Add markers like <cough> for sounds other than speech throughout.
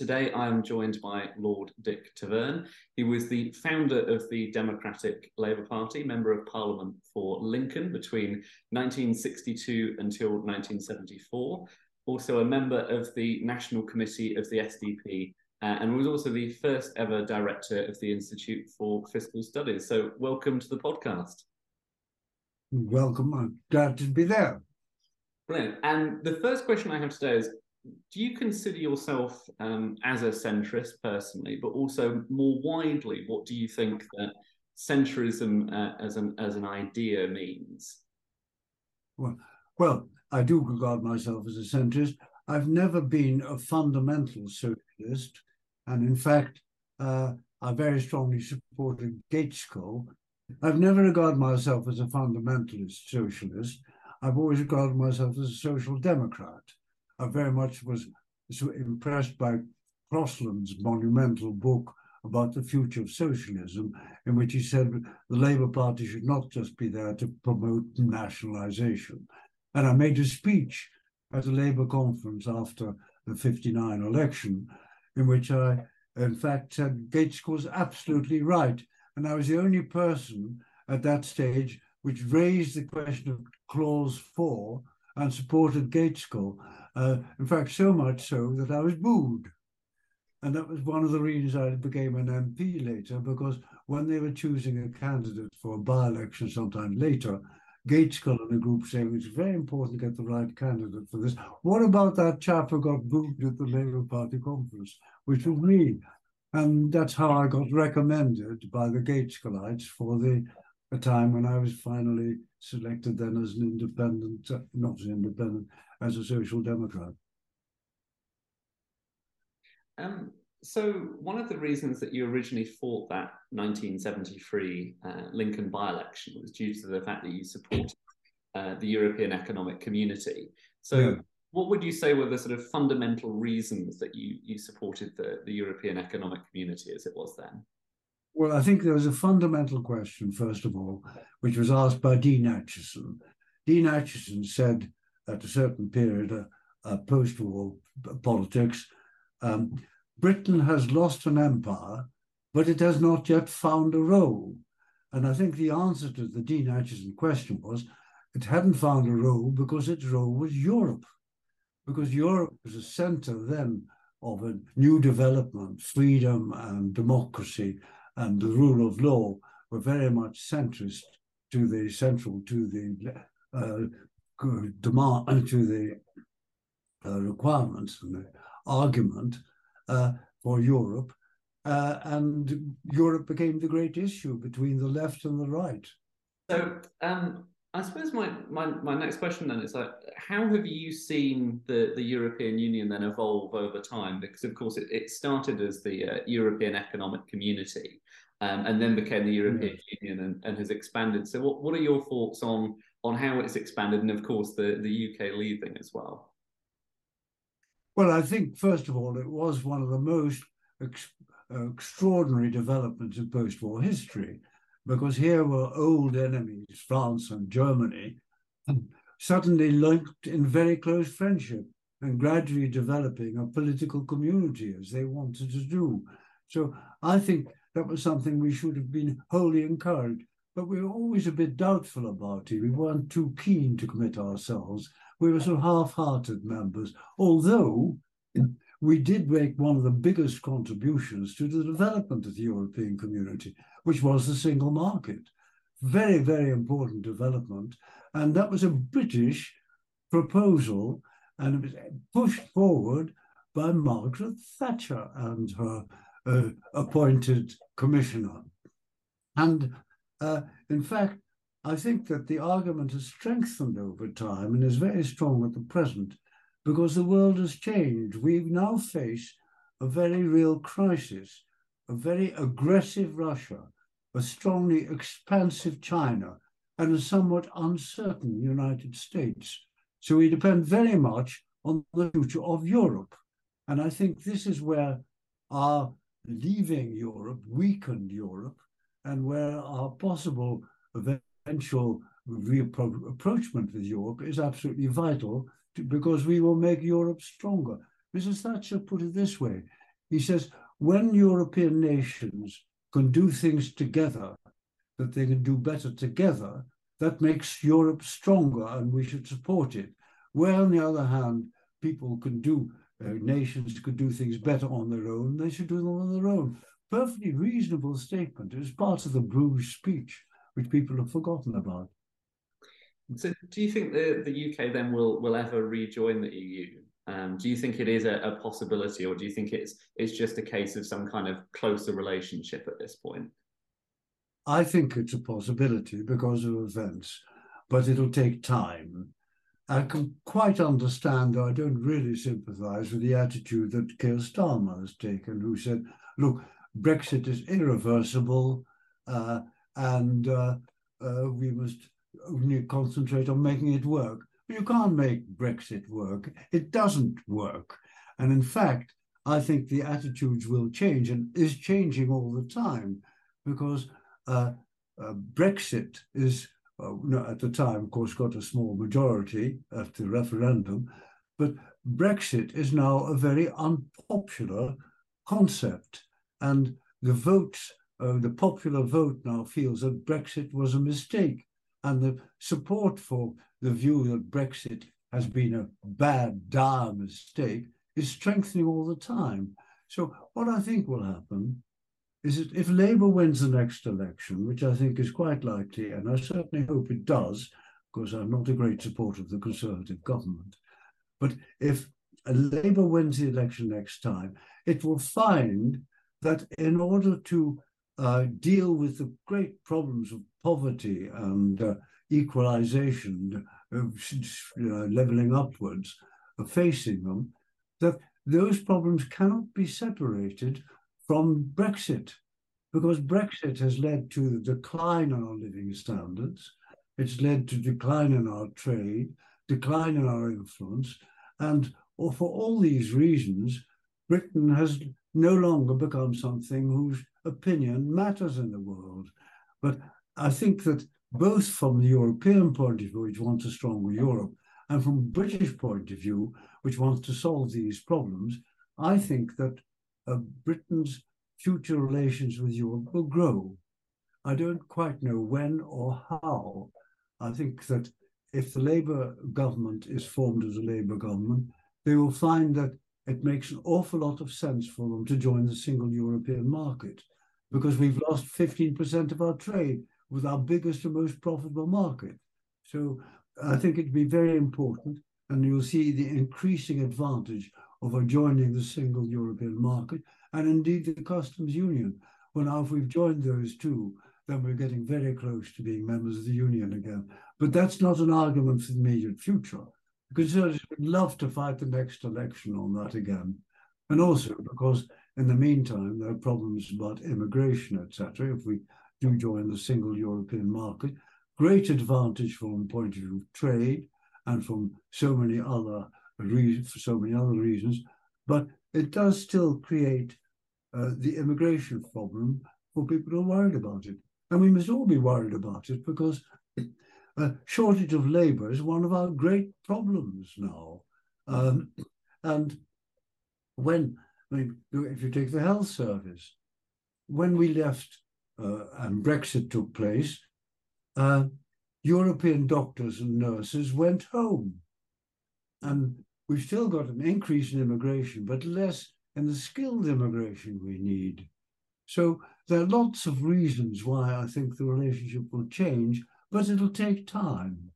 today I am joined by Lord Dick Taverne. He was the founder of the Democratic Labour Party, Member of Parliament for Lincoln between 1962 until 1974, also a member of the National Committee of the SDP, uh, and was also the first ever director of the Institute for Fiscal Studies. So, welcome to the podcast. Welcome. I'm glad to be there. Brilliant. And the first question I have today is do you consider yourself um, as a centrist personally, but also more widely, what do you think that centrism uh, as an as an idea means? Well, well, I do regard myself as a centrist. I've never been a fundamental socialist, and in fact, uh, I very strongly supported Gaitskell. I've never regarded myself as a fundamentalist socialist. I've always regarded myself as a social democrat. I very much was so impressed by Crosland's monumental book about the future of socialism, in which he said the Labour Party should not just be there to promote nationalisation. And I made a speech at a Labour conference after the 59 election, in which I, in fact, said Gates was absolutely right. And I was the only person at that stage which raised the question of Clause 4 and supported Gaitskell. Uh, in fact, so much so that I was booed. And that was one of the reasons I became an MP later, because when they were choosing a candidate for a by-election sometime later, Gaitskell and the group saying it's very important to get the right candidate for this. What about that chap who got booed at the Labour Party conference, which was me? And that's how I got recommended by the Gaitskellites for the a time when I was finally selected then as an independent, uh, not as an independent, as a social democrat. Um, so one of the reasons that you originally fought that 1973 uh, Lincoln by-election was due to the fact that you supported uh, the European Economic Community. So yeah. what would you say were the sort of fundamental reasons that you you supported the, the European Economic Community as it was then? Well, I think there was a fundamental question, first of all, which was asked by Dean Acheson. Dean Acheson said at a certain period, uh, uh, post war politics, um, Britain has lost an empire, but it has not yet found a role. And I think the answer to the Dean Acheson question was it hadn't found a role because its role was Europe, because Europe was a center then of a new development, freedom and democracy and the rule of law were very much centrist to the central to the uh, demand uh, to the uh, requirements and the argument uh, for Europe, uh, and Europe became the great issue between the left and the right. So, um, I suppose my, my, my next question then is like, how have you seen the, the European Union then evolve over time? Because of course it, it started as the uh, European Economic Community um, and then became the European yeah. Union and, and has expanded. So what, what are your thoughts on on how it's expanded and of course the, the UK leaving as well? Well, I think first of all, it was one of the most ex- extraordinary developments in post-war history because here were old enemies, France and Germany, and <clears throat> suddenly linked in very close friendship and gradually developing a political community as they wanted to do. So I think that was something we should have been wholly encouraged. But we were always a bit doubtful about it. We weren't too keen to commit ourselves. We were sort of half-hearted members, although we did make one of the biggest contributions to the development of the European community, which was the single market. Very, very important development. And that was a British proposal, and it was pushed forward by Margaret Thatcher and her uh, appointed commissioner. And uh, in fact, I think that the argument has strengthened over time and is very strong at the present because the world has changed. We now face a very real crisis, a very aggressive Russia, a strongly expansive China, and a somewhat uncertain United States. So we depend very much on the future of Europe. And I think this is where our leaving Europe weakened Europe and where our possible eventual rapprochement with Europe is absolutely vital to, because we will make Europe stronger. Mrs. Thatcher put it this way he says, when European nations can do things together, that they can do better together, that makes Europe stronger and we should support it. Where, on the other hand, people can do, uh, nations could do things better on their own, they should do them on their own. Perfectly reasonable statement. It was part of the Bruges speech, which people have forgotten about. So, do you think the, the UK then will will ever rejoin the EU? Um, do you think it is a, a, possibility, or do you think it's it's just a case of some kind of closer relationship at this point? I think it's a possibility because of events, but it'll take time. I can quite understand, though I don't really sympathise with the attitude that Keir Starmer has taken, who said, "Look, Brexit is irreversible, uh, and uh, uh, we must only concentrate on making it work." You can't make Brexit work. It doesn't work. And in fact, I think the attitudes will change and is changing all the time because uh, uh, Brexit is, uh, at the time, of course, got a small majority at the referendum, but Brexit is now a very unpopular concept. And the votes, uh, the popular vote now feels that Brexit was a mistake. And the support for the view that Brexit has been a bad, dire mistake is strengthening all the time. So, what I think will happen is that if Labour wins the next election, which I think is quite likely, and I certainly hope it does, because I'm not a great supporter of the Conservative government, but if Labour wins the election next time, it will find that in order to uh, deal with the great problems of poverty and uh, equalization, uh, leveling upwards, facing them, that those problems cannot be separated from Brexit, because Brexit has led to the decline in our living standards, it's led to decline in our trade, decline in our influence, and for all these reasons, Britain has no longer become something whose opinion matters in the world. But I think that both from the European point of view, which wants a stronger Europe, and from British point of view, which wants to solve these problems, I think that uh, Britain's future relations with Europe will grow. I don't quite know when or how. I think that if the Labour government is formed as a Labour government, they will find that it makes an awful lot of sense for them to join the single European market because we've lost 15% of our trade with our biggest and most profitable market. So I think it'd be very important, and you'll see the increasing advantage of joining the single European market and indeed the customs union. Well, now if we've joined those two, then we're getting very close to being members of the union again. But that's not an argument for the immediate future. Conservatives would love to fight the next election on that again. And also because in the meantime, there are problems about immigration, etc. If we do join the single European market. Great advantage from the point of view of trade and from so many other reasons, for so many other reasons, but it does still create uh, the immigration problem for people who are worried about it. And we must all be worried about it because a shortage of labour is one of our great problems now. Um, and when, I mean, if you take the health service, when we left uh, and Brexit took place, uh, European doctors and nurses went home. And we've still got an increase in immigration, but less in the skilled immigration we need. So there are lots of reasons why I think the relationship will change, but it'll take time.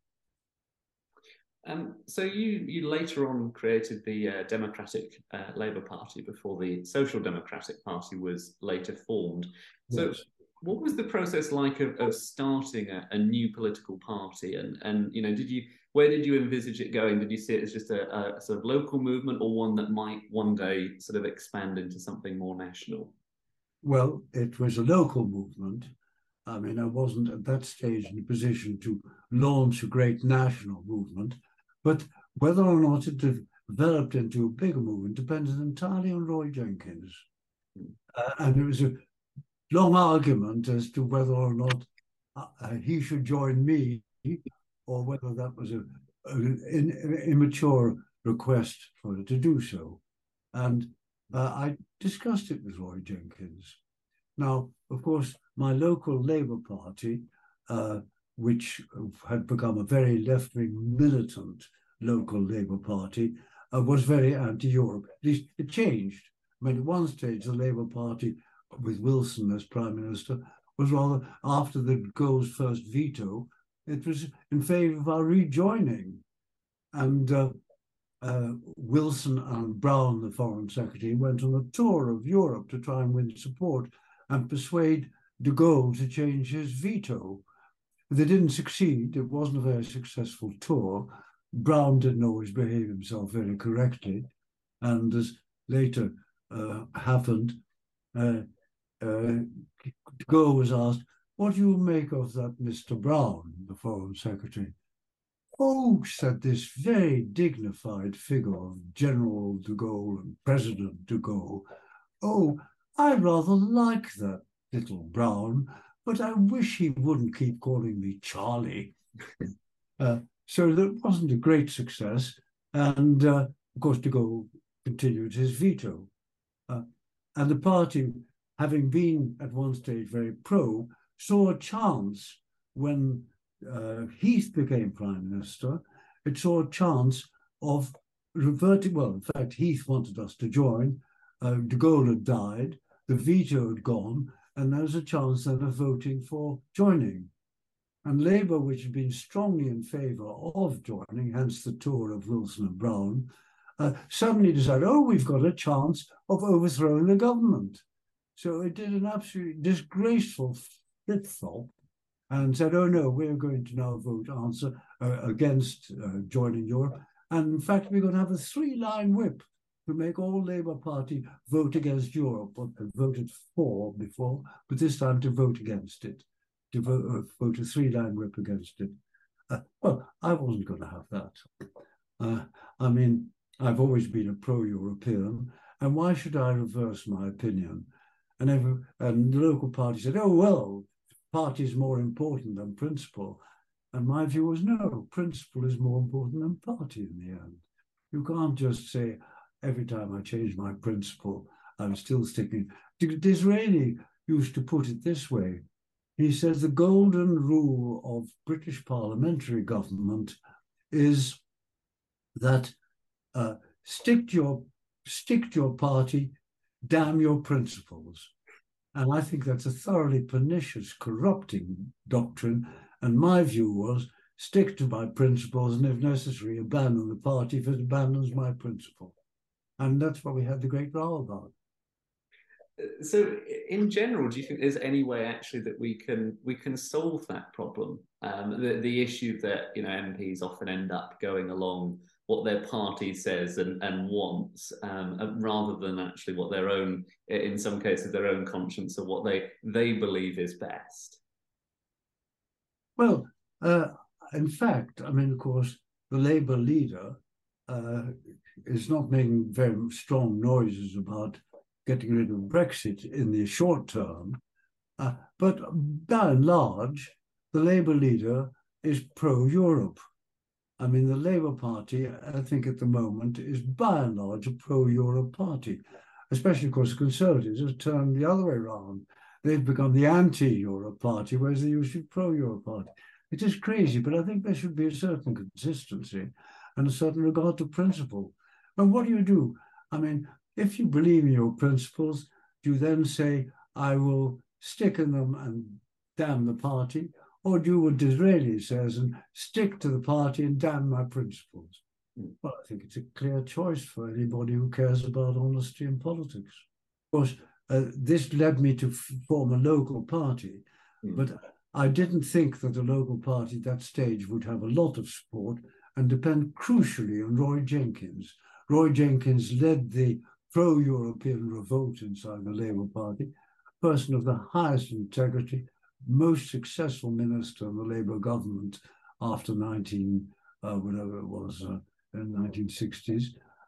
Um, so you you later on created the uh, Democratic uh, Labour Party before the Social Democratic Party was later formed. So yes what was the process like of, of starting a, a, new political party and and you know did you where did you envisage it going did you see it as just a, a, sort of local movement or one that might one day sort of expand into something more national well it was a local movement i mean i wasn't at that stage in a position to launch a great national movement but whether or not it developed into a bigger movement depended entirely on roy jenkins hmm. uh, and it was a long argument as to whether or not uh, he should join me or whether that was an immature request for her to do so. And uh, I discussed it with Roy Jenkins. Now, of course, my local Labour Party, uh, which had become a very left wing militant local Labour Party, uh, was very anti Europe. At least it changed. I mean, at one stage, the Labour Party, with Wilson as Prime Minister, was rather after de Gaulle's first veto, it was in favour of our rejoining. And uh, uh, Wilson and Brown, the Foreign Secretary, went on a tour of Europe to try and win support and persuade de Gaulle to change his veto. They didn't succeed. It wasn't a very successful tour. Brown didn't always behave himself very correctly. And as later uh, happened, uh, uh, de Gaulle was asked, what do you make of that Mr. Brown, the Foreign Secretary? Oh, said this very dignified figure of General de Gaulle and President de Gaulle. Oh, I rather like that little Brown, but I wish he wouldn't keep calling me Charlie. uh, so that wasn't a great success. And uh, of course, de Gaulle continued his veto. Uh, and the party, having been at one stage very pro, saw a chance when uh, Heath became prime minister, it saw a chance of reverting. Well, in fact, Heath wanted us to join. Uh, de Gaulle had died, the veto had gone, and there was a chance then of voting for joining. And Labour, which had been strongly in favour of joining, hence the tour of Wilson and Brown, uh, suddenly decided, oh, we've got a chance of overthrowing the government. So it did an absolutely disgraceful flip flop and said, oh no, we're going to now vote answer uh, against uh, joining Europe. And in fact, we're going to have a three line whip to make all Labour Party vote against Europe, what they voted for before, but this time to vote against it, to vote, uh, vote a three line whip against it. Uh, well, I wasn't going to have that. Uh, I mean, I've always been a pro European, and why should I reverse my opinion? And, every, and the local party said, oh, well, party is more important than principle. And my view was no, principle is more important than party in the end. You can't just say, every time I change my principle, I'm still sticking. Disraeli used to put it this way. He says the golden rule of British parliamentary government is that uh, stick to your stick to your party, damn your principles. And I think that's a thoroughly pernicious, corrupting doctrine. And my view was stick to my principles and, if necessary, abandon the party if it abandons my principle. And that's what we had the great row about. So, in general, do you think there's any way actually that we can we can solve that problem? Um, the the issue that you know MPs often end up going along what their party says and, and wants, um, uh, rather than actually what their own, in some cases, their own conscience or what they they believe is best. Well, uh, in fact, I mean, of course, the Labour leader uh, is not making very strong noises about getting rid of Brexit in the short term, uh, but by and large, the Labour leader is pro-Europe. I mean, the Labour Party, I think at the moment, is by and large a pro Europe party, especially because the Conservatives have turned the other way around. They've become the anti Europe party, whereas they used to be pro Europe party. It is crazy, but I think there should be a certain consistency and a certain regard to principle. And what do you do? I mean, if you believe in your principles, do you then say, I will stick in them and damn the party? or do what Disraeli says and stick to the party and damn my principles? Hmm. Well, I think it's a clear choice for anybody who cares about honesty in politics. Of course, uh, this led me to f- form a local party, mm. but I didn't think that a local party at that stage would have a lot of support and depend crucially on Roy Jenkins. Roy Jenkins led the pro European revolt inside the Labour Party, a person of the highest integrity, most successful minister in the Labour government after 19, uh, whatever it was, uh, in 1960s.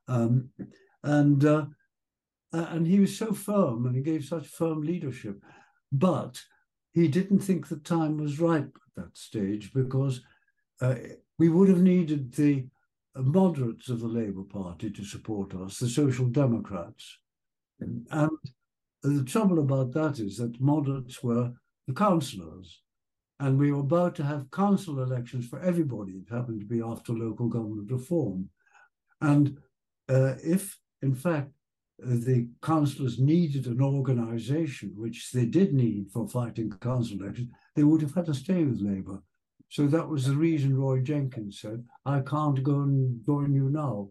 Um, and, uh, and he was so firm and he gave such firm leadership. But he didn't think the time was right at that stage because uh, we would have needed the moderates of the Labour Party to support us, the Social Democrats. And the trouble about that is that moderates were the councillors, and we were about to have council elections for everybody. It happened to be after local government reform. And uh, if, in fact, the councillors needed an organisation, which they did need for fighting council elections, they would have had to stay with Labour. So that was the reason Roy Jenkins said, I can't go and join you now.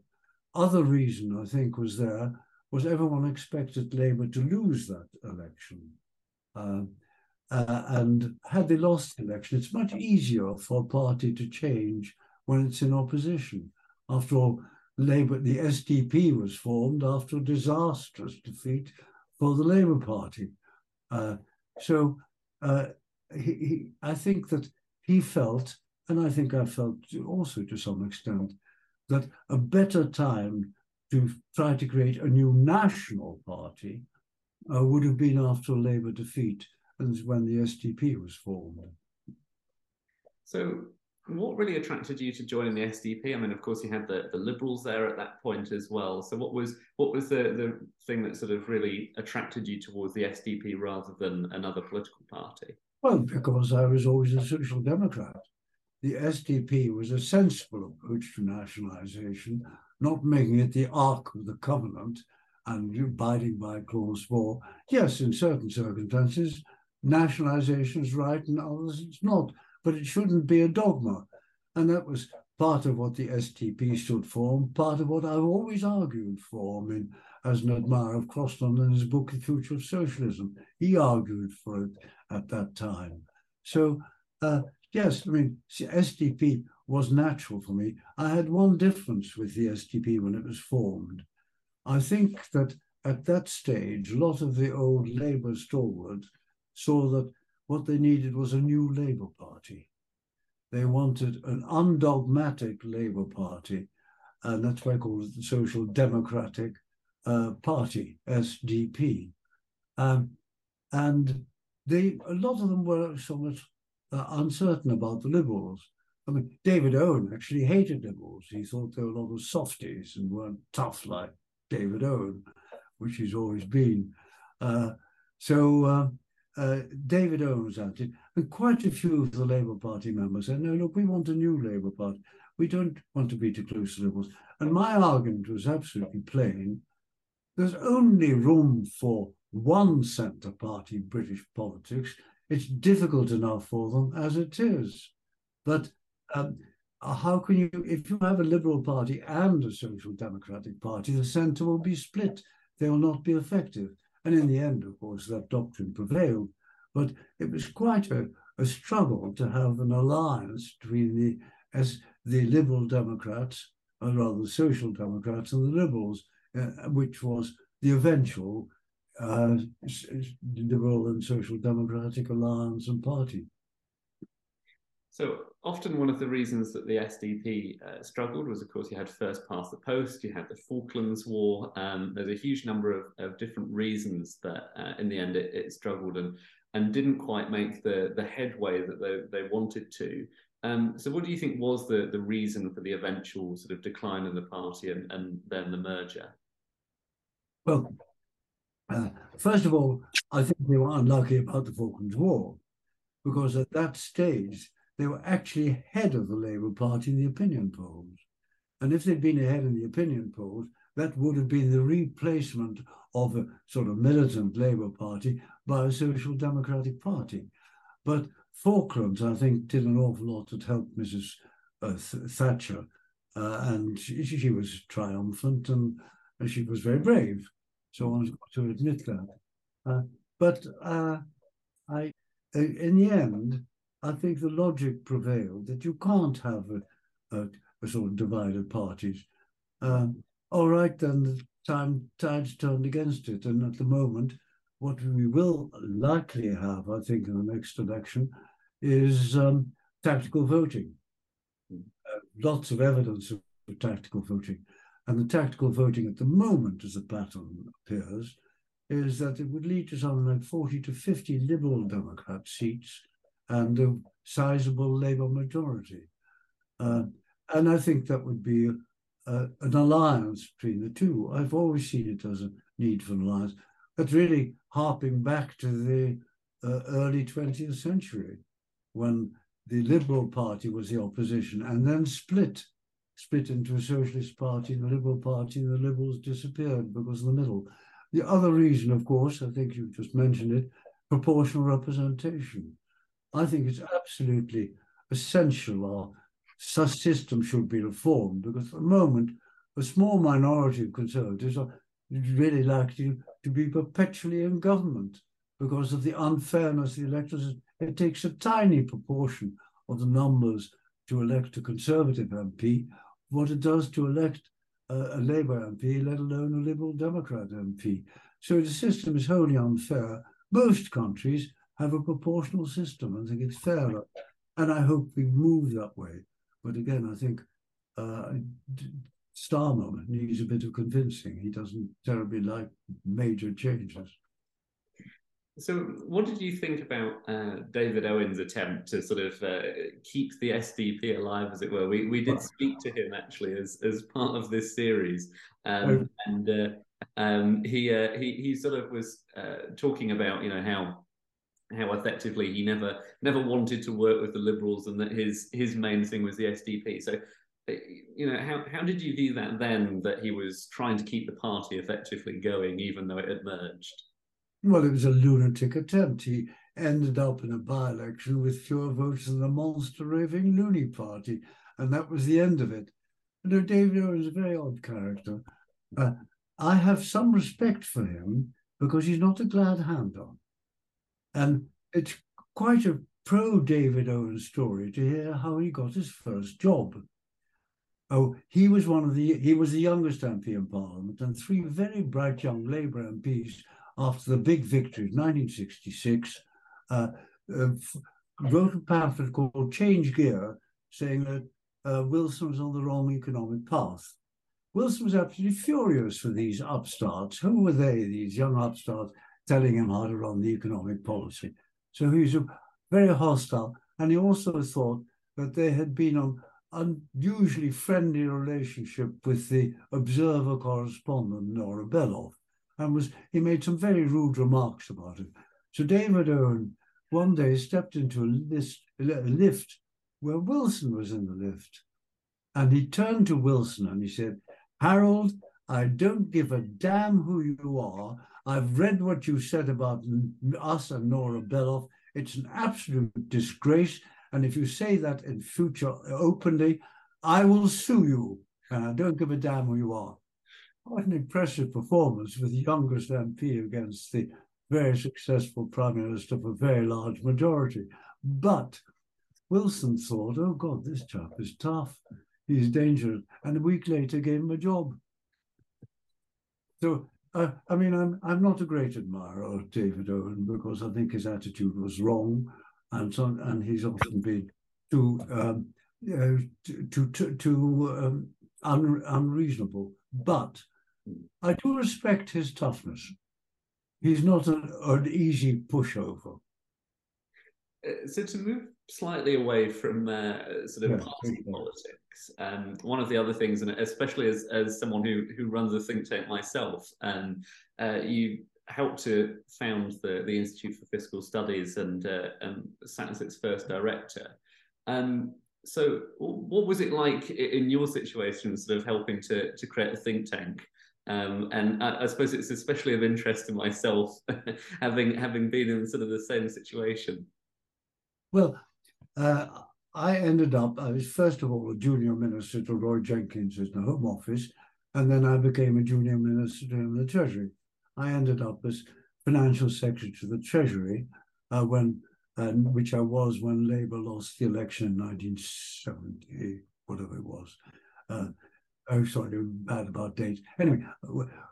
Other reason, I think, was there was everyone expected Labour to lose that election. Uh, uh, and had they lost the election, it's much easier for a party to change when it's in opposition. After all, Labour, the SDP was formed after a disastrous defeat for the Labour Party. Uh, so uh, he, he, I think that he felt, and I think I felt also to some extent, that a better time to try to create a new national party uh, would have been after a Labour defeat, and when the SDP was formed. So, what really attracted you to joining the SDP? I mean, of course, you had the, the Liberals there at that point as well. So, what was what was the, the thing that sort of really attracted you towards the SDP rather than another political party? Well, because I was always a social democrat. The SDP was a sensible approach to nationalisation not making it the Ark of the Covenant and abiding by clause four. Yes, in certain circumstances, nationalization is right and others it's not, but it shouldn't be a dogma. And that was part of what the SDP stood for, and part of what I've always argued for. I mean, as an admirer of Crosland in his book, The Future of Socialism, he argued for it at that time. So, uh, yes, I mean, SDP was natural for me. I had one difference with the SDP when it was formed. I think that at that stage, a lot of the old Labour stalwarts saw that what they needed was a new Labour Party. They wanted an undogmatic Labour Party, and that's why I call it the Social Democratic uh, Party, SDP. Um, and they, a lot of them were somewhat uh, uncertain about the Liberals. I mean, David Owen actually hated liberals. He thought they were a lot of softies and weren't tough like David Owen, which he's always been. Uh, so uh, uh, David Owen was and quite a few of the Labour Party members said, no, look, we want a new Labour Party. We don't want to be too close to Liberals. And my argument was absolutely plain. There's only room for one centre party in British politics. It's difficult enough for them as it is. But um, how can you, if you have a Liberal Party and a Social Democratic Party, the centre will be split. They will not be effective. And in the end, of course, that doctrine prevailed. But it was quite a, a struggle to have an alliance between the as the Liberal Democrats, or rather the Social Democrats, and the Liberals, uh, which was the eventual uh, Liberal and Social Democratic alliance and party. So often one of the reasons that the SDP uh, struggled was, of course, you had first past the post, you had the Falklands War. Um, there's a huge number of, of different reasons that uh, in the end it, it, struggled and and didn't quite make the the headway that they, they wanted to. Um, so what do you think was the, the reason for the eventual sort of decline in the party and, and then the merger? Well, uh, first of all, I think they were unlucky about the Falklands War because at that stage they were actually ahead of the Labour Party in the opinion polls. And if they'd been ahead in the opinion polls, that would have been the replacement of a sort of militant Labour Party by a Social Democratic Party. But Falklands, I think, did an awful lot to help Mrs. Uh, Thatcher, uh, and she, she, was triumphant and, and, she was very brave. So I was to admit that. Uh, but uh, I, in the end, I think the logic prevailed that you can't have a, a, a sort of divided parties. Um, all right, then the time tides turned against it, and at the moment, what we will likely have, I think, in the next election, is um, tactical voting. Uh, lots of evidence of tactical voting, and the tactical voting at the moment, as the pattern appears, is that it would lead to something like 40 to 50 Liberal Democrat seats and a sizable Labour majority. Uh, and I think that would be a, an alliance between the two. I've always seen it as a, need for an alliance. That's really harping back to the uh, early 20th century when the Liberal Party was the opposition and then split, split into a Socialist Party and the Liberal Party, and the Liberals disappeared because of the middle. The other reason, of course, I think you just mentioned it, proportional representation. I think it's absolutely essential our system should be reformed because at the moment, a small minority of conservatives are really likely to be perpetually in government because of the unfairness of the electorate. It takes a tiny proportion of the numbers to elect a Conservative MP, what it does to elect a, a Labour MP, let alone a Liberal Democrat MP. So the system is wholly unfair. Most countries have a proportional system. I think it's fairer. And I hope we move that way. But again, I think uh, Starmer needs a bit of convincing. He doesn't terribly like major changes. So, what did you think about uh, David Owen's attempt to sort of uh, keep the SDP alive, as it were? We we did speak to him actually as as part of this series, um, oh. and uh, um, he uh, he he sort of was uh, talking about you know how how effectively he never never wanted to work with the liberals, and that his his main thing was the SDP. So uh, you know how how did you view that then that he was trying to keep the party effectively going even though it had merged well, it was a lunatic attempt. He ended up in a by election with fewer votes than the monster raving loony party, and that was the end of it. You know, David Owen is a very odd character. Uh, I have some respect for him because he's not a glad hand on. And it's quite a pro David Owen story to hear how he got his first job. Oh, he was one of the he was the youngest MP in Parliament, and three very bright young Labour MPs after the big victory of 1966, uh, uh, wrote a pamphlet called Change Gear, saying that uh, Wilson was on the wrong economic path. Wilson was absolutely furious for these upstarts. Who were they, these young upstarts, telling him how to run the economic policy? So he was very hostile. And he also thought that there had been an unusually friendly relationship with the Observer correspondent, Nora Beloff and was he made some very rude remarks about it. So David Owen one day stepped into a, list, a lift where Wilson was in the lift. And he turned to Wilson and he said, Harold, I don't give a damn who you are. I've read what you said about us and Nora Beloff. It's an absolute disgrace. And if you say that in future openly, I will sue you. And I don't give a damn who you are quite an impressive performance with the youngest MP against the very successful Prime Minister for a very large majority. But Wilson thought, oh God, this chap is tough. He's dangerous. And a week later gave him a job. So, uh, I mean, I'm, I'm not a great admirer of David Owen because I think his attitude was wrong. And, so, and he's often been too, um, uh, too, too, too um, un, unreasonable. But I do respect his toughness. He's not an, an easy pushover. Uh, so to move slightly away from uh, sort of yeah, party politics, um, one of the other things, and especially as, as someone who, who runs a think tank myself, um, uh, you helped to found the, the Institute for Fiscal Studies and, uh, and sat as its first director. Um, so what was it like in your situation, sort of helping to, to create a think tank? Um, and I, I, suppose it's especially of interest to myself, <laughs> having having been in sort of the same situation. Well, uh, I ended up. I was first of all a junior minister to Roy Jenkins in the Home Office, and then I became a junior minister in the Treasury. I ended up as financial secretary to the Treasury uh, when, which I was when Labour lost the election in 1970, whatever it was. Uh, oh, sorry, bad about dates. Anyway,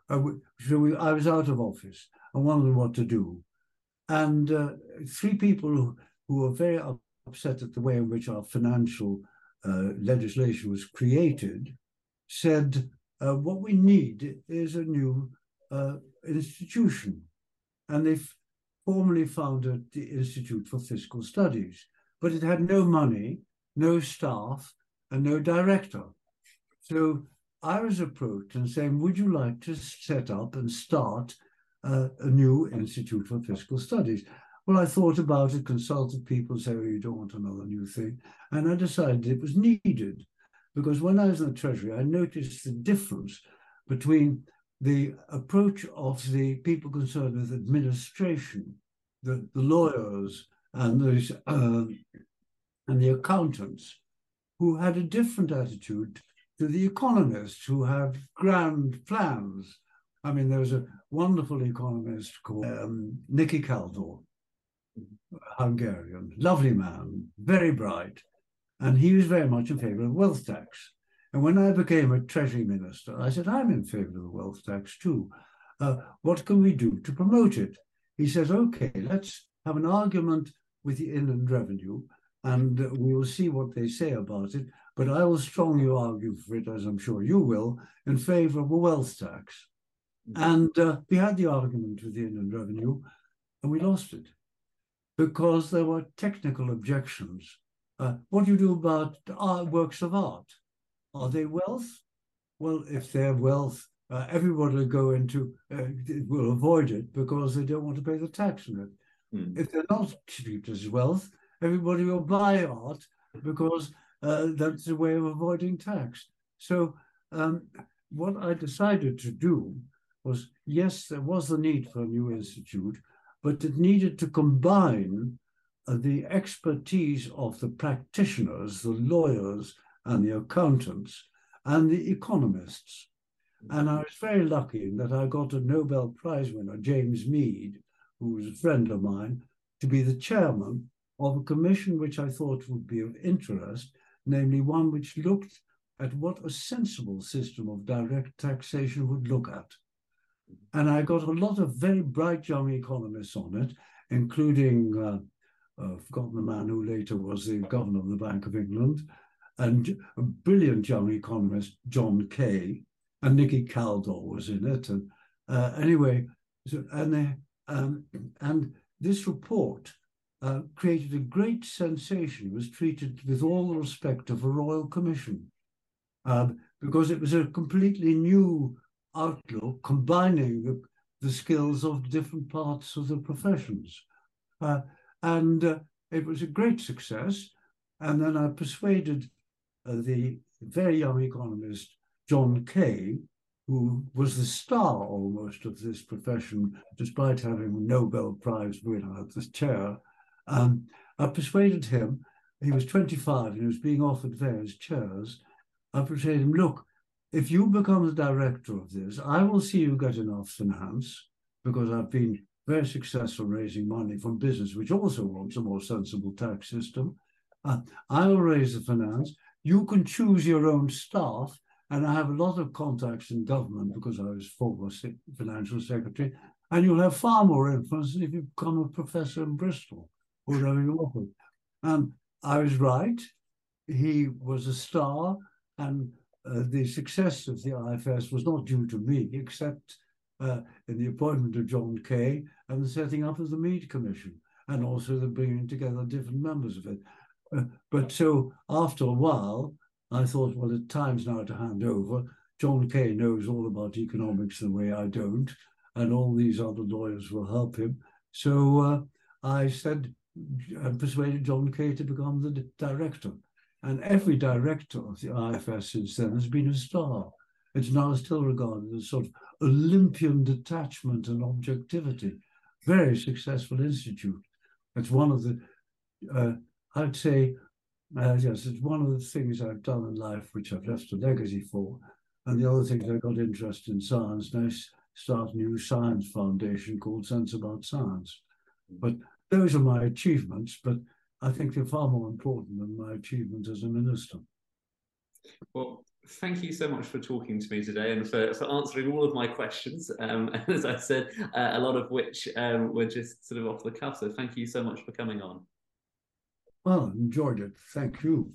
uh, so I was out of office and wondered what to do. And uh, three people who, who were very upset at the way in which our financial uh, legislation was created said, uh, what we need is a new uh, institution. And they formally founded the Institute for Fiscal Studies, but it had no money, no staff, and no director. So I was approached and saying, would you like to set up and start uh, a new Institute for Fiscal Studies? Well, I thought about it, consulted people, say, oh, you don't want another new thing. And I decided it was needed because when I was in the Treasury, I noticed the difference between the approach of the people concerned with administration, the, the lawyers and, uh, and the accountants, who had a different attitude to the economists who have grand plans. I mean, there was a wonderful economist called um, Nicky Kaldor, Hungarian, lovely man, very bright, and he was very much in favor of wealth tax. And when I became a treasury minister, I said, I'm in favor of the wealth tax too. Uh, what can we do to promote it? He says, okay, let's have an argument with the Inland Revenue and we will see what they say about it. But I will strongly argue for it, as I'm sure you will, in favor of a wealth tax. Mm-hmm. And uh, we had the argument with the Inland Revenue and we lost it because there were technical objections. Uh, what do you do about art, works of art? Are they wealth? Well, if they're wealth, uh, everybody will go into, uh, will avoid it because they don't want to pay the tax on it. Mm. If they're not treated as wealth, everybody will buy art because uh, that's a way of avoiding tax. So um, what I decided to do was, yes, there was the need for a new institute, but it needed to combine uh, the expertise of the practitioners, the lawyers, and the accountants, and the economists. And I was very lucky in that I got a Nobel Prize winner, James Meade, who was a friend of mine, to be the chairman of a commission which I thought would be of interest, namely one which looked at what a sensible system of direct taxation would look at. And I got a lot of very bright young economists on it, including, uh, I've forgotten the man who later was the governor of the Bank of England, and a brilliant young economist, John Kay, and Nicky Kaldor was in it. And uh, anyway, so, and they, um, and this report uh, created a great sensation. Was treated with all the respect of a royal commission um, because it was a completely new outlook combining the, the skills of different parts of the professions. Uh, and uh, it was a great success. And then I persuaded uh, the very young economist, John Kay, who was the star almost of this profession, despite having a Nobel Prize winner at the chair, um, I persuaded him, he was 25 and he was being offered various chairs. I persuaded him, look, if you become the director of this, I will see you get an enough finance because I've been very successful raising money from business, which also wants a more sensible tax system. Uh, I will raise the finance. You can choose your own staff. And I have a lot of contacts in government because I was former financial secretary. And you'll have far more influence if you become a professor in Bristol whatever you offered. And I was right. He was a star, and uh, the success of the IFS was not due to me, except uh, in the appointment of John Kay and the setting up of the Meade Commission, and also the bringing together different members of it. Uh, but so after a while, I thought, well, it's time's now to hand over. John Kay knows all about economics the way I don't, and all these other lawyers will help him. So uh, I said, persuaded John Kay to become the director. And every director of the IFS since then has been a star. It's now still regarded as sort of Olympian detachment and objectivity. Very successful institute. It's one of the, uh, I'd say, uh, yes, it's one of the things I've done in life which I've left a legacy for. And the other thing I got interested in science. Now I start a new science foundation called Sense About Science. But those are my achievements, but I think they're far more important than my achievements as a minister. Well, thank you so much for talking to me today and for, for answering all of my questions. Um, <laughs> as I said, uh, a lot of which um, were just sort of off the cuff. So thank you so much for coming on. Well, enjoyed it. Thank you.